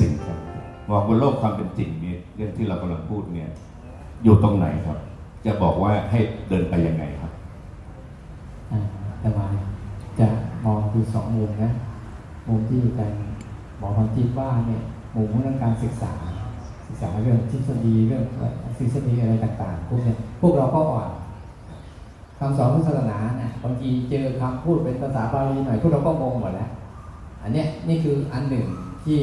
สิ่งครับบอกบนโลกความเป็นจริงเนี่ยเรื่องที่เรากำลังพูดเนี่ย อยู่ตรงไหนครับ จะบอกว่าให้เดินไปยังไงครับแต่ว่าจะมองดูสองมุมนะมุมที่การหมอความคิดว่าเนี่ยมุมเรื่องการศึกษา ศึกษาเรื่องทฤษฎีเรื่องทฤษฎีอะไรต่างๆพวกเนี่ยพวกเราก็อ่อนคำสอนพุทธศาสนาเนี่ยบางทีเจอคำพูดเป็นภาษาบาลีหน่อยพวกเราก็งงหมดแล้ว อันเนี้ยนี่คืออันหนึ่งที่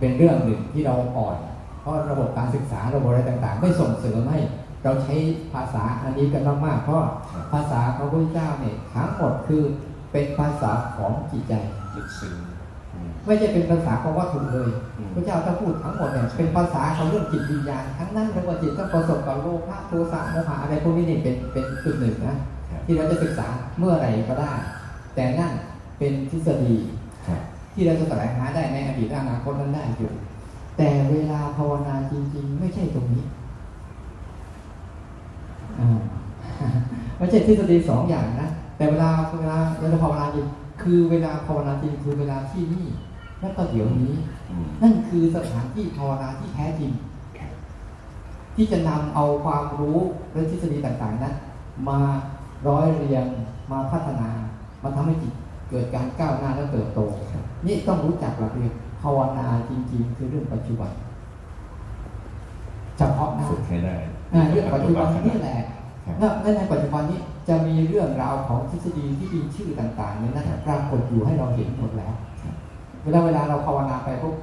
เป็นเรื่องหนึ่งที่เราอ่อน เพราะระบบการศึกษาระบบอะไรต่างๆ ไม่ส่งเสริมให้เราใช้ภาษาอันนี้กันมากๆ เพราะภาษาของพระพุทธเจ้าเนี่ยทั้งหมดคือเป็นภาษาของจิตใจลึกซึ้งอืมไม่ใช่เป็นภาษาของวัตถุเลยอืมพระเจ้าถ้าพูดทั้งหมดเนี่ยเป็นภาษาของเรื่องจิตวิญญาณทั้งนั้นแล้วก็จิตต้องประสบกับโลภะโทสะโมหะอะไรพวกนี้นี่เป็นเป็นจุดหนึ่งนะครับที่เราจะศึกษาเมื่อไหร่ก็ได้ แต่นั่นเป็นทฤษฎีครับ ที่เราจะแสวงหาได้ในอดีตและอนาคตนั้นได้อยู่ แต่เวลาภาวนาจริง ๆ ไม่ใช่ตรงนี้อ่าไม่ใช่ทฤษฎีสองอย่างนะแต่เวลาเวลาเวลาภาวนาจริงคือเวลาภาวนาจริงคือเวลาที่นี่และก็เดี๋ยวนี้อืมนั่นคือสถานที่ภาวนาที่แท้จริง ที่จะนำเอาความรู้และทฤษฎีต่างๆนั้นมาร้อยเรียงมาพัฒนา มาทำให้จิต เกิดการก้าวหน้าและเติบโต นี่ต้องรู้จักหลักเรียนภาวนาจริง ๆ คือเรื่องปัจจุบันเฉพาะหน้าฝึกให้ได้อ่าเรื่องปัจจุบันนี่แหละครับและและในปัจจุบันนี้จะมีเรื่องราวของทฤษฎีที่มีชื่อต่างๆเนี่ยนะปรากฏอยู่ให้เราเห็นหมดแล้วเวลาเวลาเราภาวนาไปปุ๊บ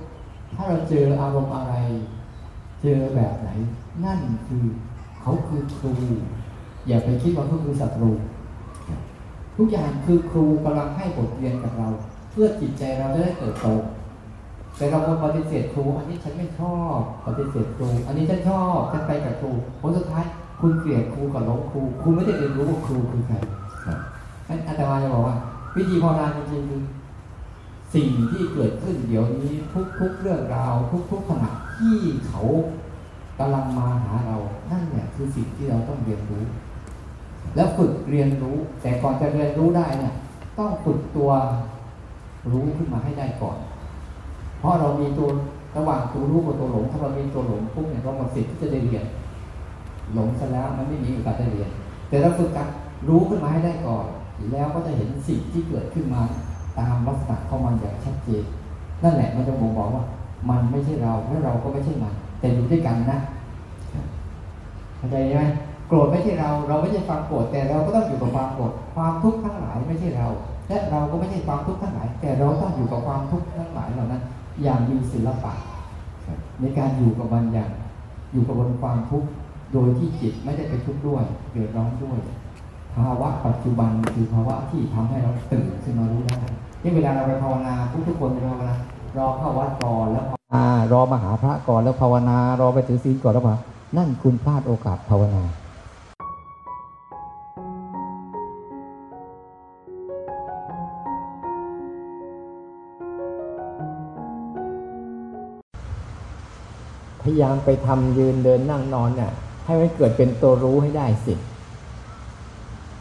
ถ้าเราเจออารมณ์อะไร เจอแบบไหน นั่นคือเขาคือครู อย่าไปคิดว่าเขาคือศัตรู ทุกอย่างคือครูกำลังให้บทเรียนกับเรา เพื่อจิตใจเราจะได้เติบโตแต่เราคนปฏิเสธครู อันนี้ฉันไม่ชอบปฏิเสธครู อันนี้ฉันชอบฉันไปกับครูผลสุดท้ายคุณเกลียดครูกับหลงครูคุณไม่ได้เรียนรู้ว่าครูคือใครอันอาตมาจะบอกว่า วิธีภาวนาจริงๆสิ่งที่เกิดขึ้นเดี๋ยวนี้ทุกๆเรื่องราว ทุกๆขณะที่เขากำลังมาหาเรานั่นแหละคือสิ่งที่เราต้องเรียนรู้ แล้วฝึกเรียนรู้ แต่ก่อนจะเรียนรู้ได้เนี่ยต้องฝึกตัวรู้ขึ้นมาให้ได้ก่อน เพราะเรามีตัวระหว่างตัวรู้กับตัวหลง ถ้าเรามีตัวหลงปุ๊บเนี่ยเราหมดสิทธิ์ที่จะได้เรียน หลงซะแล้วมันไม่มีโอกาสได้เรียน แต่เราฝึกการรู้ขึ้นมาให้ได้ก่อน แล้วก็จะเห็นสิ่งที่เกิดขึ้นมาตามลักษณะของมันอย่างชัดเจนนั่นแหละมันจะบ่งบอกว่า มันไม่ใช่เราและเราก็ไม่ใช่มันแต่อยู่ด้วยกันนะเข้าใจไหม โกรธไม่ใช่เรา เราไม่ใช่ความโกรธแต่เราก็ต้องอยู่กับความโกรธความทุกข์ทั้งหลายไม่ใช่เรา และเราก็ไม่ใช่ความทุกข์ทั้งหลาย แต่เราต้องอยู่กับความทุกข์ทั้งหลายเหล่านั้น อย่างมีศิลปะ ในการอยู่กับมันอย่างอยู่กับบนความทุกข์โดยที่จิตไม่ได้ไปทุกข์ด้วยเดือดร้อนด้วย ภาวะปัจจุบันคือภาวะที่ทำให้เราตื่นขึ้นมารู้ได้ที่เวลาเราไปภาวนาทุกทุกคนไปภาวนารอเข้าวัดก่อนแล้วภาวนารอมาหาพระก่อนแล้วภาวนา รอไปถือศีลก่อนแล้วภาวนานั่นคุณพลาดโอกาสภาวนา ยามไปทำยืนเดินนั่งนอนเนี่ยให้มันเกิดเป็นตัวรู้ให้ได้สิ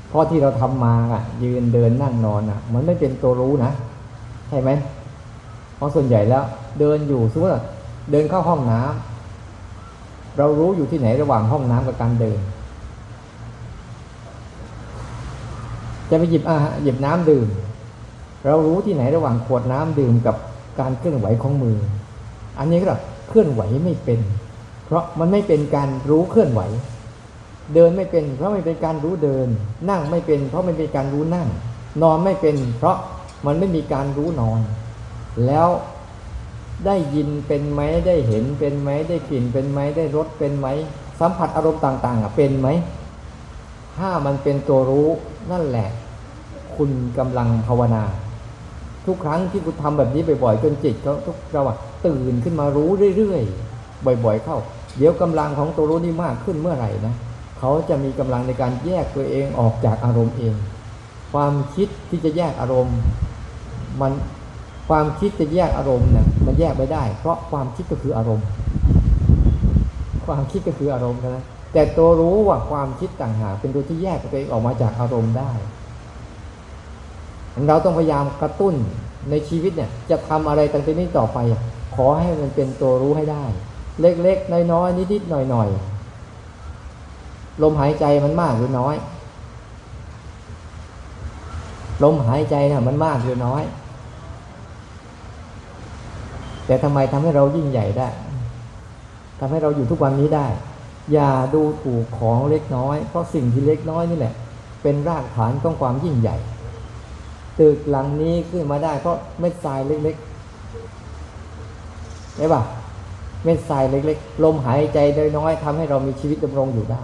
เพราะที่เราทำมาอะ ยืนเดินนั่งนอนอะ มันไม่เป็นตัวรู้นะใช่ไหมเพราะส่วนใหญ่แล้ว เดินอยู่สมมติเดินเข้าห้องน้ำเรารู้อยู่ที่ไหนระหว่างห้องน้ำกับการเดิน จะไปหยิบอาหารหยิบน้ำดื่ม เรารู้ที่ไหนระหว่างขวดน้ำดื่มกับการเคลื่อนไหวของมือ อันนี้ก็ เคลื่อนไหวไม่เป็น เพราะมันไม่เป็นการรู้เคลื่อนไหว เดินไม่เป็น เพราะไม่เป็นการรู้เดิน นั่งไม่เป็น เพราะไม่เป็นการรู้นั่ง นอนไม่เป็น เพราะมันไม่มีการรู้นอน แล้วได้ยินเป็นไหมได้เห็นเป็นไหมได้กลิ่นเป็นไหมได้รสเป็นไหมสัมผัสอารมณ์ต่างๆเป็นไหม ถ้ามันเป็นตัวรู้นั่นแหละ คุณกำลังภาวนา ทุกครั้งที่คุณทำแบบนี้บ่อยๆจนจิตเขาทุกเราตื่นขึ้นมารู้เรื่อยๆบ่อย ๆ เข้า เดี๋ยวกำลังของตัวรู้นี่มากขึ้นเมื่อไหร่นะเขาจะมีกำลังในการแยกตัวเองออกจากอารมณ์เอง ความคิดที่จะแยกอารมณ์ มันความคิดจะแยกอารมณ์เนี่ยมันแยกไม่ได้ เพราะความคิดก็คืออารมณ์ ความคิดก็คืออารมณ์นะแต่ตัวรู้ว่าความคิดต่างหากเป็นตัวที่แยกตัวเองออกมาจากอารมณ์ได้ เราต้องพยายามกระตุ้นในชีวิตเนี่ย จะทำอะไรต่างๆนี้ต่อไป ขอให้มันเป็นตัวรู้ให้ได้ เล็กๆน้อยๆนิดๆหน่อยๆลมหายใจมันมากหรือน้อย ลมหายใจน่ะมันมากหรือน้อย แต่ทำไมทำให้เรายิ่งใหญ่ได้ทำให้เราอยู่ทุกวันนี้ได้ อย่าดูถูกของเล็กน้อย เพราะสิ่งที่เล็กน้อยนี่แหละเป็นรากฐานของความยิ่งใหญ่ ตึกหลังนี้ขึ้นมาได้เพราะเม็ดทรายเล็กๆได้ปะเม็ดทรายเล็กๆ ลมหายใจน้อยๆทำให้เรามีชีวิตดำรงอยู่ได้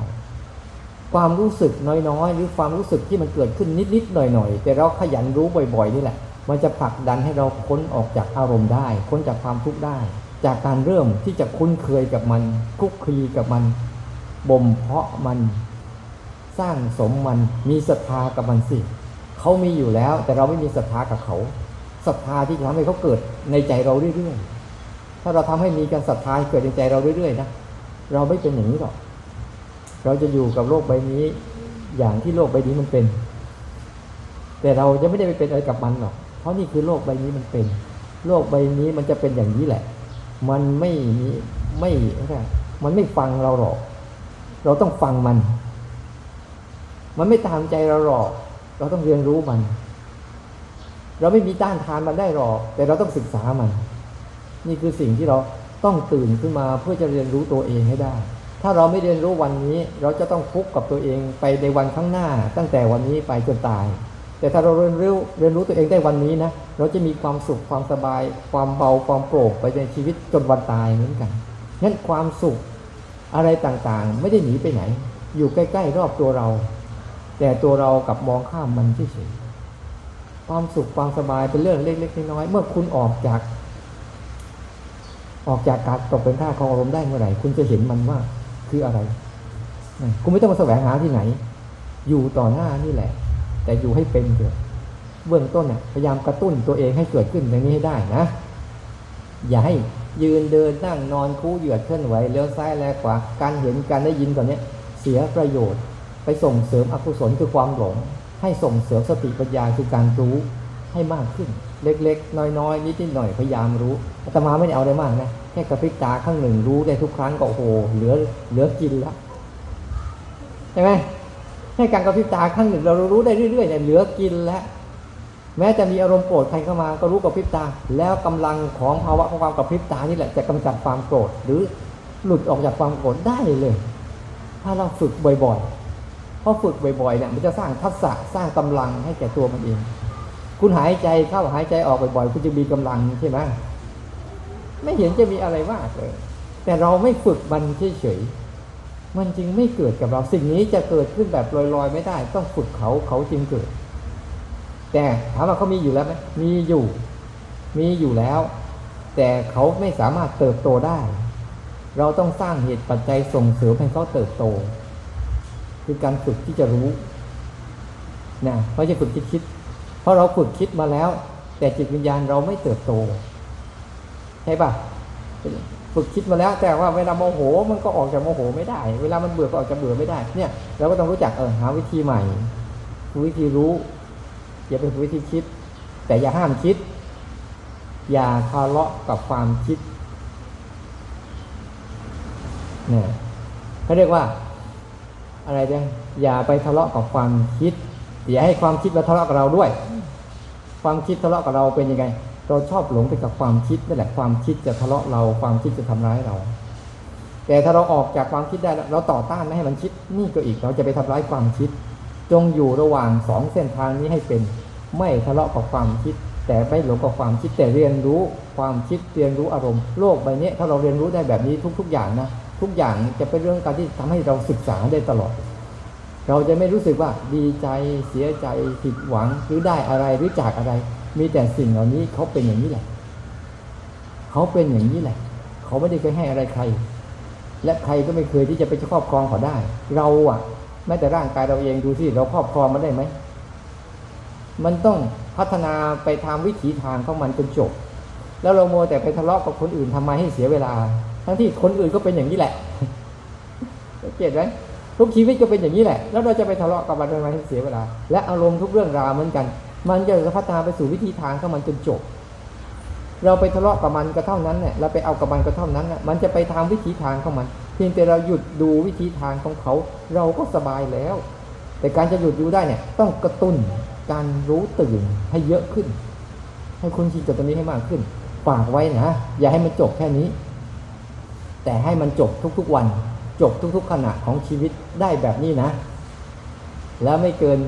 ความรู้สึกน้อยๆ หรือความรู้สึกที่มันเกิดขึ้นนิดๆหน่อยๆ แต่เราขยันรู้บ่อยๆ นี่แหละ มันจะผลักดันให้เราพ้นออกจากอารมณ์ได้พ้นจากความทุกข์ได้ จากการเริ่มที่จะคุ้นเคยกับมันคุกคลีกับมันบ่มเพาะมัน สร้างสมมันมีศรัทธากับมันสิ เขามีอยู่แล้ว แต่เราไม่มีศรัทธากับเขาศรัทธาที่ทำให้เขาเกิดในใจเราเรื่อยๆถ้าเราทำให้มีการศรัทธาเกิดในใจเราเรื่อยๆนะเราไม่เป็นอย่างนี้หรอกเราจะอยู่กับโลกใบนี้ อย่างที่โลกใบนี้มันเป็น แต่เราจะไม่ได้ไปเป็นอะไรกับมันหรอกเพราะนี่คือโลกใบนี้มันเป็น โลกใบนี้มันจะเป็นอย่างนี้แหละ มันไม่มีไม่อะไรมันไม่ฟังเราหรอก เราต้องฟังมัน มันไม่ตามใจเราหรอก เราต้องเรียนรู้มัน เราไม่มีต้านทานมันได้หรอก แต่เราต้องศึกษามัน นี่คือสิ่งที่เราต้องตื่นขึ้นมาเพื่อจะเรียนรู้ตัวเองให้ได้ ถ้าเราไม่เรียนรู้วันนี้ เราจะต้องฟุกกับตัวเองไปในวันข้างหน้า ตั้งแต่วันนี้ไปจนตาย แต่ถ้าเราเรียนรู้เรียนรู้ตัวเองได้วันนี้นะ เราจะมีความสุขความสบาย ความเบาความโปร่งไปในชีวิตจนวันตายเหมือนกันงั้นความสุขอะไรต่างๆ ไม่ได้หนีไปไหน อยู่ใกล้ ๆ รอบตัวเรา แต่ตัวเรากลับมองข้ามมันเฉยๆความสุขความสบายเป็นเรื่องเล็กๆน้อยๆเมื่อคุณออกจาก ออกจากการตกเป็นท่าของอารมณ์ได้เมื่อไหร่ คุณจะเห็นมันว่าคืออะไร คุณไม่ต้องมาแสวงหาที่ไหน อยู่ต่อหน้านี่แหละ แต่อยู่ให้เป็นเถอะเบื้องต้นเนี่ยพยายามกระตุ้นตัวเองให้เกิดขึ้นอย่างนี้ให้ได้นะ อย่าให้ยืนเดินนั่งนอนคู่เหยียดเคลื่อนไหวเลี้ยวซ้ายแลขวาการเห็นการได้ยินตอนนี้ยเสียประโยชน์ ไปส่งเสริมอกุศลคือความหลง ให้ส่งเสริมสติปัญญาคือการรู้ให้มากขึ้น เล็กๆ น้อยๆ นิดๆหน่อยพยายามรู้อาตมาไม่ได้เอาอะไรมากนะแค่กระพริบตาข้างหนึ่งรู้ได้ทุกครั้งก็โอ้โหเหลือเหลือกินแล้วใช่ไหมแค่การกระพริบตาข้างหนึ่งเรารู้ได้เรื่อยๆเนี่ยเหลือกินแล้วแม้จะมีอารมณ์โกรธใครเข้ามาก็รู้กับพริบตา แล้วกำลังของภาวะของความกับพริบตานี่แหละจะกำจัดความโกรธหรือหลุดออกจากความโกรธได้เลย ถ้าเราฝึกบ่อยๆ พราะฝึกบ่อยๆเนี่ยมันจะสร้างทักษะสร้างกำลังให้แก่ตัวมันเอง คุณหายใจเข้าหายใจออกบ่อยๆ คุณจะมีกำลังใช่ไหมไม่เห็นจะมีอะไรมากเลย แต่เราไม่ฝึกมันเฉยๆมันจึงไม่เกิดกับเราสิ่งนี้จะเกิดขึ้นแบบลอยๆ ไม่ได้ ต้องฝึกเขาเขาจึงเกิด แต่ถามว่าเขามีอยู่แล้วไหมมีอยู่ มีอยู่แล้ว แต่เขาไม่สามารถเติบโตได้ เราต้องสร้างเหตุปัจจัยส่งเสริมให้เขาเติบโต คือการฝึกที่จะรู้นะเขาจะฝึกคิดคิด เพราะเราฝึกคิดมาแล้ว แต่จิตวิญญาณเราไม่เติบโตใช่ปะฝึกคิดมาแล้ว แต่ว่าเวลาโมโห มันก็ออกจากโมโหไม่ได้ เวลามันเบื่อก็ออกจากเบื่อไม่ได้ เนี่ยเราก็ต้องรู้จักเออหาวิธีใหม่ วิธีรู้ อย่าเป็นวิธีคิด แต่อย่าห้ามคิด อย่าทะเลาะกับความคิดเนี่ยเขาเรียกว่า อะไรเด้อย่าไปทะเลาะกับความคิด อย่าให้ความคิดมาทะเลาะกับเราด้วย ความคิดทะเลาะกับเราเป็นยังไง เราชอบหลงไปกับความคิดนั่นแหละความคิดจะทะเลาะเรา ความคิดจะทำร้ายเรา แต่ถ้าเราออกจากความคิดได้เราต่อต้านไม่ให้มันคิดนี่ก็อีกเราจะไปทำร้ายความคิด จงอยู่ระหว่างสองเส้นทางนี้ให้เป็น ไม่ทะเลาะกับความคิด แต่ไม่หลงกับความคิดแต่เรียนรู้ความคิดเรียนรู้อารมณ์โลกใบนี้ถ้าเราเรียนรู้ได้แบบนี้ทุก ๆ อย่างนะ ทุกอย่างจะเป็นเรื่องการที่ทำให้เราศึกษาได้ตลอด เราจะไม่รู้สึกว่าดีใจเสียใจผิดหวังหรือได้อะไรหรือจากอะไร มีแต่สิ่งเหล่านี้เขาเป็นอย่างนี้แหละ เขาเป็นอย่างนี้แหละ เขาไม่ได้เคยให้อะไรใคร และใครก็ไม่เคยที่จะไปครอบครองเขาได้ เราอะแม้แต่ร่างกายเราเองดูสิเราครอบครองมันได้ไหมมันต้องพัฒนาไปทางวิถีทางของมันจนจบ แล้วเราโมแต่ไปทะเลาะกับคนอื่นทำไมให้เสียเวลา ทั้งที่คนอื่นก็เป็นอย่างนี้แหละเกตไหมทุกชีวิตก็เป็นอย่างนี้แหละ แล้วเราจะไปทะเลาะกับมันทำไมให้เสียเวลา และอารมณ์ทุกเรื่องราวเหมือนกัน มันจะพัฒนาไปสู่วิธีทางของมันจนจบ เราไปทะเลาะกับมันก็เท่านั้นเนี่ยเราไปเอากับมันก็เท่านั้นน่ะมันจะไปทางวิถีทางของมัน เพียงแต่เราหยุดดูวิธีทางของเขา เราก็สบายแล้ว แต่การจะหยุดดูได้เนี่ย ต้องกระตุ้นการรู้ตื่นให้เยอะขึ้น ให้คุณชินกับตรงนี้ให้มากขึ้นฝากไว้นะอย่าให้มันจบแค่นี้ แต่ให้มันจบทุกๆวัน จบทุกๆขณะของชีวิตได้แบบนี้นะ แล้วไม่เกิน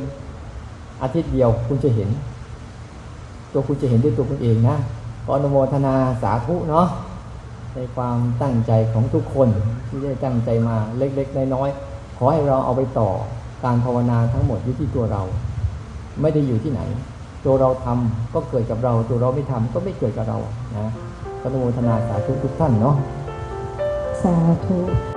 อาทิตย์เดียวคุณจะเห็น ตัวคุณจะเห็นด้วยตัวคุณเองนะขออนุโมทนาสาธุเนาะในความตั้งใจของทุกคนที่ได้ตั้งใจมาเล็กๆน้อยๆขอให้เราเอาไปต่อการภาวนาทั้งหมดอยู่ที่ตัวเรา ไม่ได้อยู่ที่ไหน ตัวเราทำก็เกิดกับเรา ตัวเราไม่ทำก็ไม่เกิดกับเรานะออนุโมทนาสาธุทุกท่านเนาะ สาธุ